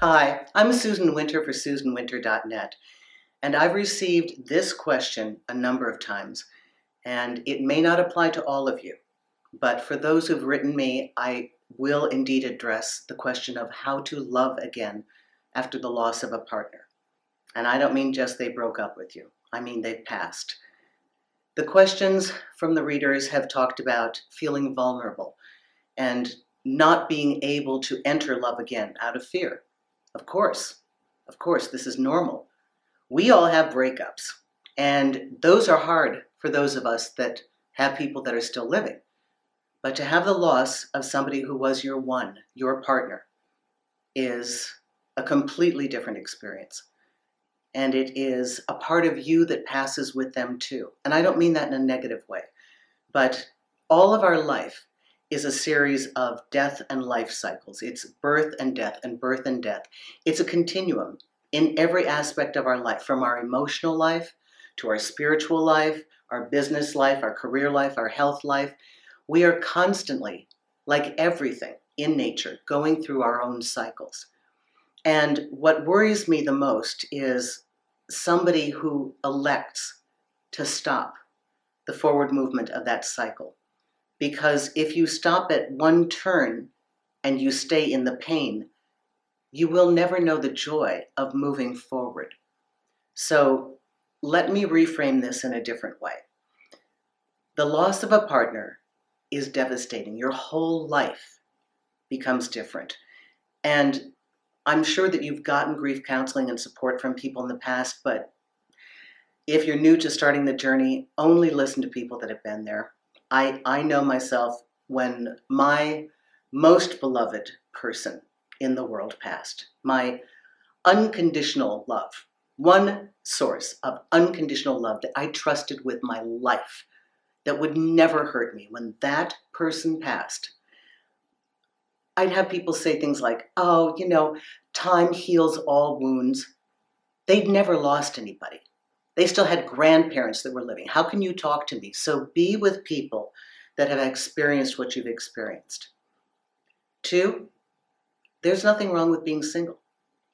Hi, I'm Susan Winter for SusanWinter.net, and I've received this question a number of times, and it may not apply to all of you, but for those who've written me, I will indeed address the question of how to love again after the loss of a partner. And I don't mean just they broke up with you, I mean they've passed. The questions from the readers have talked about feeling vulnerable and not being able to enter love again out of fear. Of course, of course, this is normal. We all have breakups, and those are hard for those of us that have people that are still living. But to have the loss of somebody who was your one, your partner, is a completely different experience and it is a part of you that passes with them too. And I don't mean that in a negative way, but all of our life is a series of death and life cycles. It's birth and death and birth and death. It's a continuum in every aspect of our life, from our emotional life to our spiritual life, our business life, our career life, our health life. We are constantly, like everything in nature, going through our own cycles. And what worries me the most is somebody who elects to stop the forward movement of that cycle. Because if you stop at one turn and you stay in the pain, you will never know the joy of moving forward. So let me reframe this in a different way. The loss of a partner is devastating. Your whole life becomes different. And I'm sure that you've gotten grief counseling and support from people in the past, but if you're new to starting the journey, only listen to people that have been there. I, I know myself when my most beloved person in the world passed, my unconditional love, one source of unconditional love that I trusted with my life that would never hurt me, when that person passed, I'd have people say things like, oh, you know, time heals all wounds. They'd never lost anybody. They still had grandparents that were living. How can you talk to me? So be with people that have experienced what you've experienced. Two, there's nothing wrong with being single.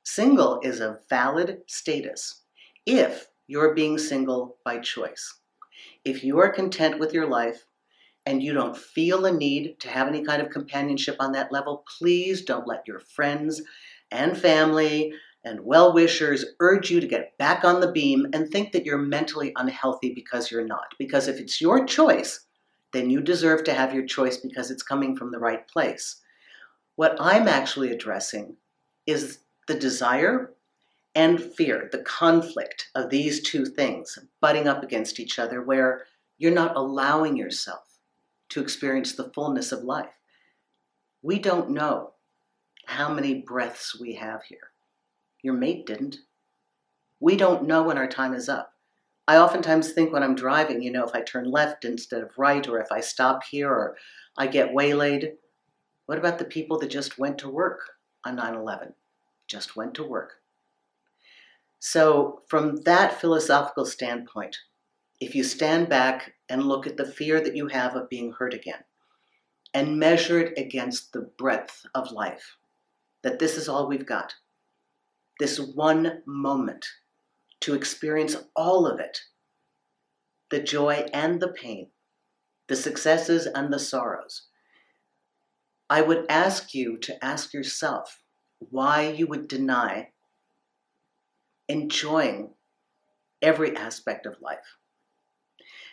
Single is a valid status if you're being single by choice. If you are content with your life and you don't feel a need to have any kind of companionship on that level, please don't let your friends and family and well wishers urge you to get back on the beam and think that you're mentally unhealthy because you're not. Because if it's your choice, then you deserve to have your choice because it's coming from the right place. What I'm actually addressing is the desire and fear, the conflict of these two things butting up against each other, where you're not allowing yourself to experience the fullness of life. We don't know how many breaths we have here. Your mate didn't. We don't know when our time is up. I oftentimes think when I'm driving, you know, if I turn left instead of right, or if I stop here, or I get waylaid, what about the people that just went to work on 9 11? Just went to work. So, from that philosophical standpoint, if you stand back and look at the fear that you have of being hurt again and measure it against the breadth of life, that this is all we've got. This one moment to experience all of it the joy and the pain, the successes and the sorrows. I would ask you to ask yourself why you would deny enjoying every aspect of life.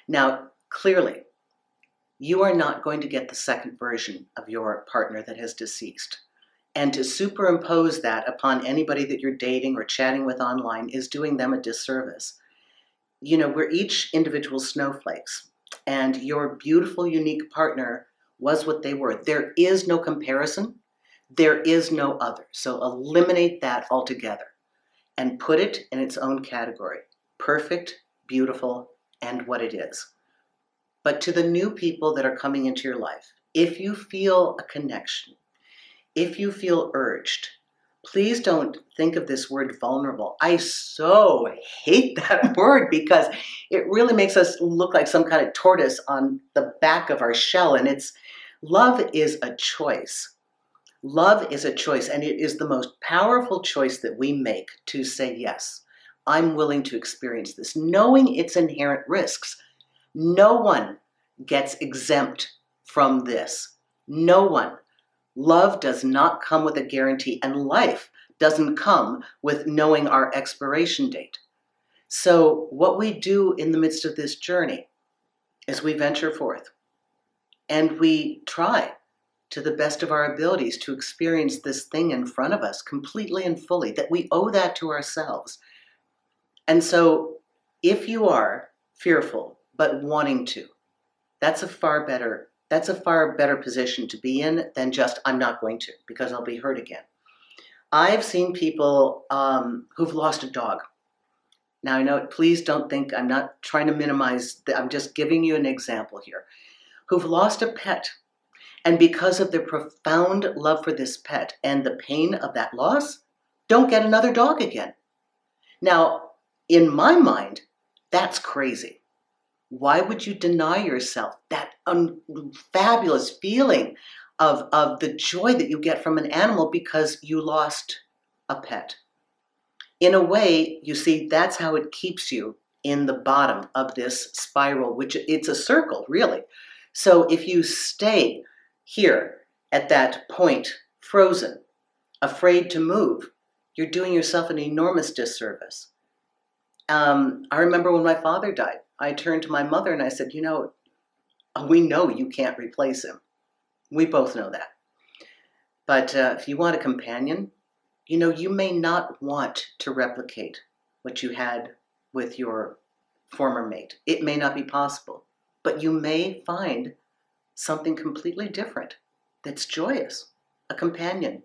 Now, clearly, you are not going to get the second version of your partner that has deceased. And to superimpose that upon anybody that you're dating or chatting with online is doing them a disservice. You know, we're each individual snowflakes, and your beautiful, unique partner was what they were. There is no comparison, there is no other. So eliminate that altogether and put it in its own category perfect, beautiful, and what it is. But to the new people that are coming into your life, if you feel a connection, if you feel urged, please don't think of this word vulnerable. I so hate that word because it really makes us look like some kind of tortoise on the back of our shell. And it's love is a choice. Love is a choice, and it is the most powerful choice that we make to say, Yes, I'm willing to experience this, knowing its inherent risks. No one gets exempt from this. No one. Love does not come with a guarantee, and life doesn't come with knowing our expiration date. So, what we do in the midst of this journey is we venture forth and we try to the best of our abilities to experience this thing in front of us completely and fully, that we owe that to ourselves. And so, if you are fearful but wanting to, that's a far better that's a far better position to be in than just I'm not going to because I'll be hurt again. I've seen people um, who've lost a dog. Now I know. Please don't think I'm not trying to minimize. The, I'm just giving you an example here. Who've lost a pet and because of their profound love for this pet and the pain of that loss, don't get another dog again. Now, in my mind, that's crazy. Why would you deny yourself that un- fabulous feeling of, of the joy that you get from an animal because you lost a pet? In a way, you see, that's how it keeps you in the bottom of this spiral, which it's a circle, really. So if you stay here at that point, frozen, afraid to move, you're doing yourself an enormous disservice. Um, I remember when my father died, I turned to my mother and I said, You know, we know you can't replace him. We both know that. But uh, if you want a companion, you know, you may not want to replicate what you had with your former mate. It may not be possible, but you may find something completely different that's joyous a companion,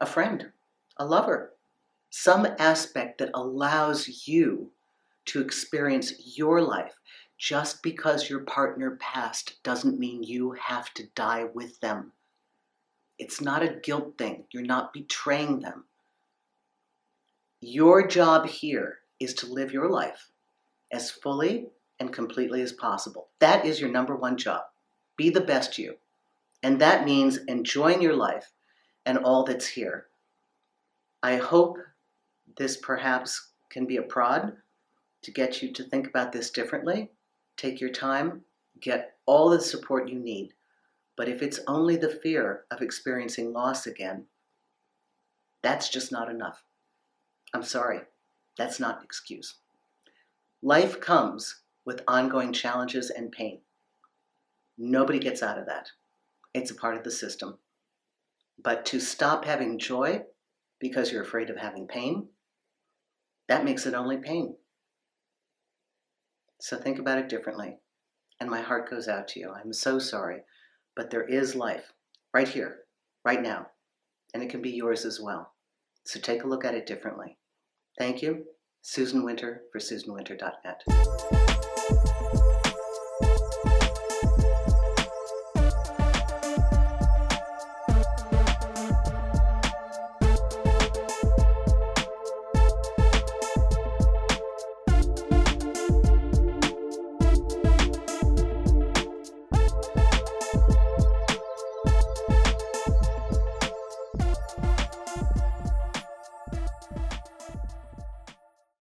a friend, a lover, some aspect that allows you to experience your life. Just because your partner passed doesn't mean you have to die with them. It's not a guilt thing, you're not betraying them. Your job here is to live your life as fully and completely as possible. That is your number one job. Be the best you. And that means enjoying your life and all that's here. I hope this perhaps can be a prod to get you to think about this differently. Take your time, get all the support you need. But if it's only the fear of experiencing loss again, that's just not enough. I'm sorry, that's not an excuse. Life comes with ongoing challenges and pain. Nobody gets out of that. It's a part of the system. But to stop having joy because you're afraid of having pain, that makes it only pain. So think about it differently. And my heart goes out to you. I'm so sorry. But there is life right here, right now. And it can be yours as well. So take a look at it differently. Thank you. Susan Winter for SusanWinter.net.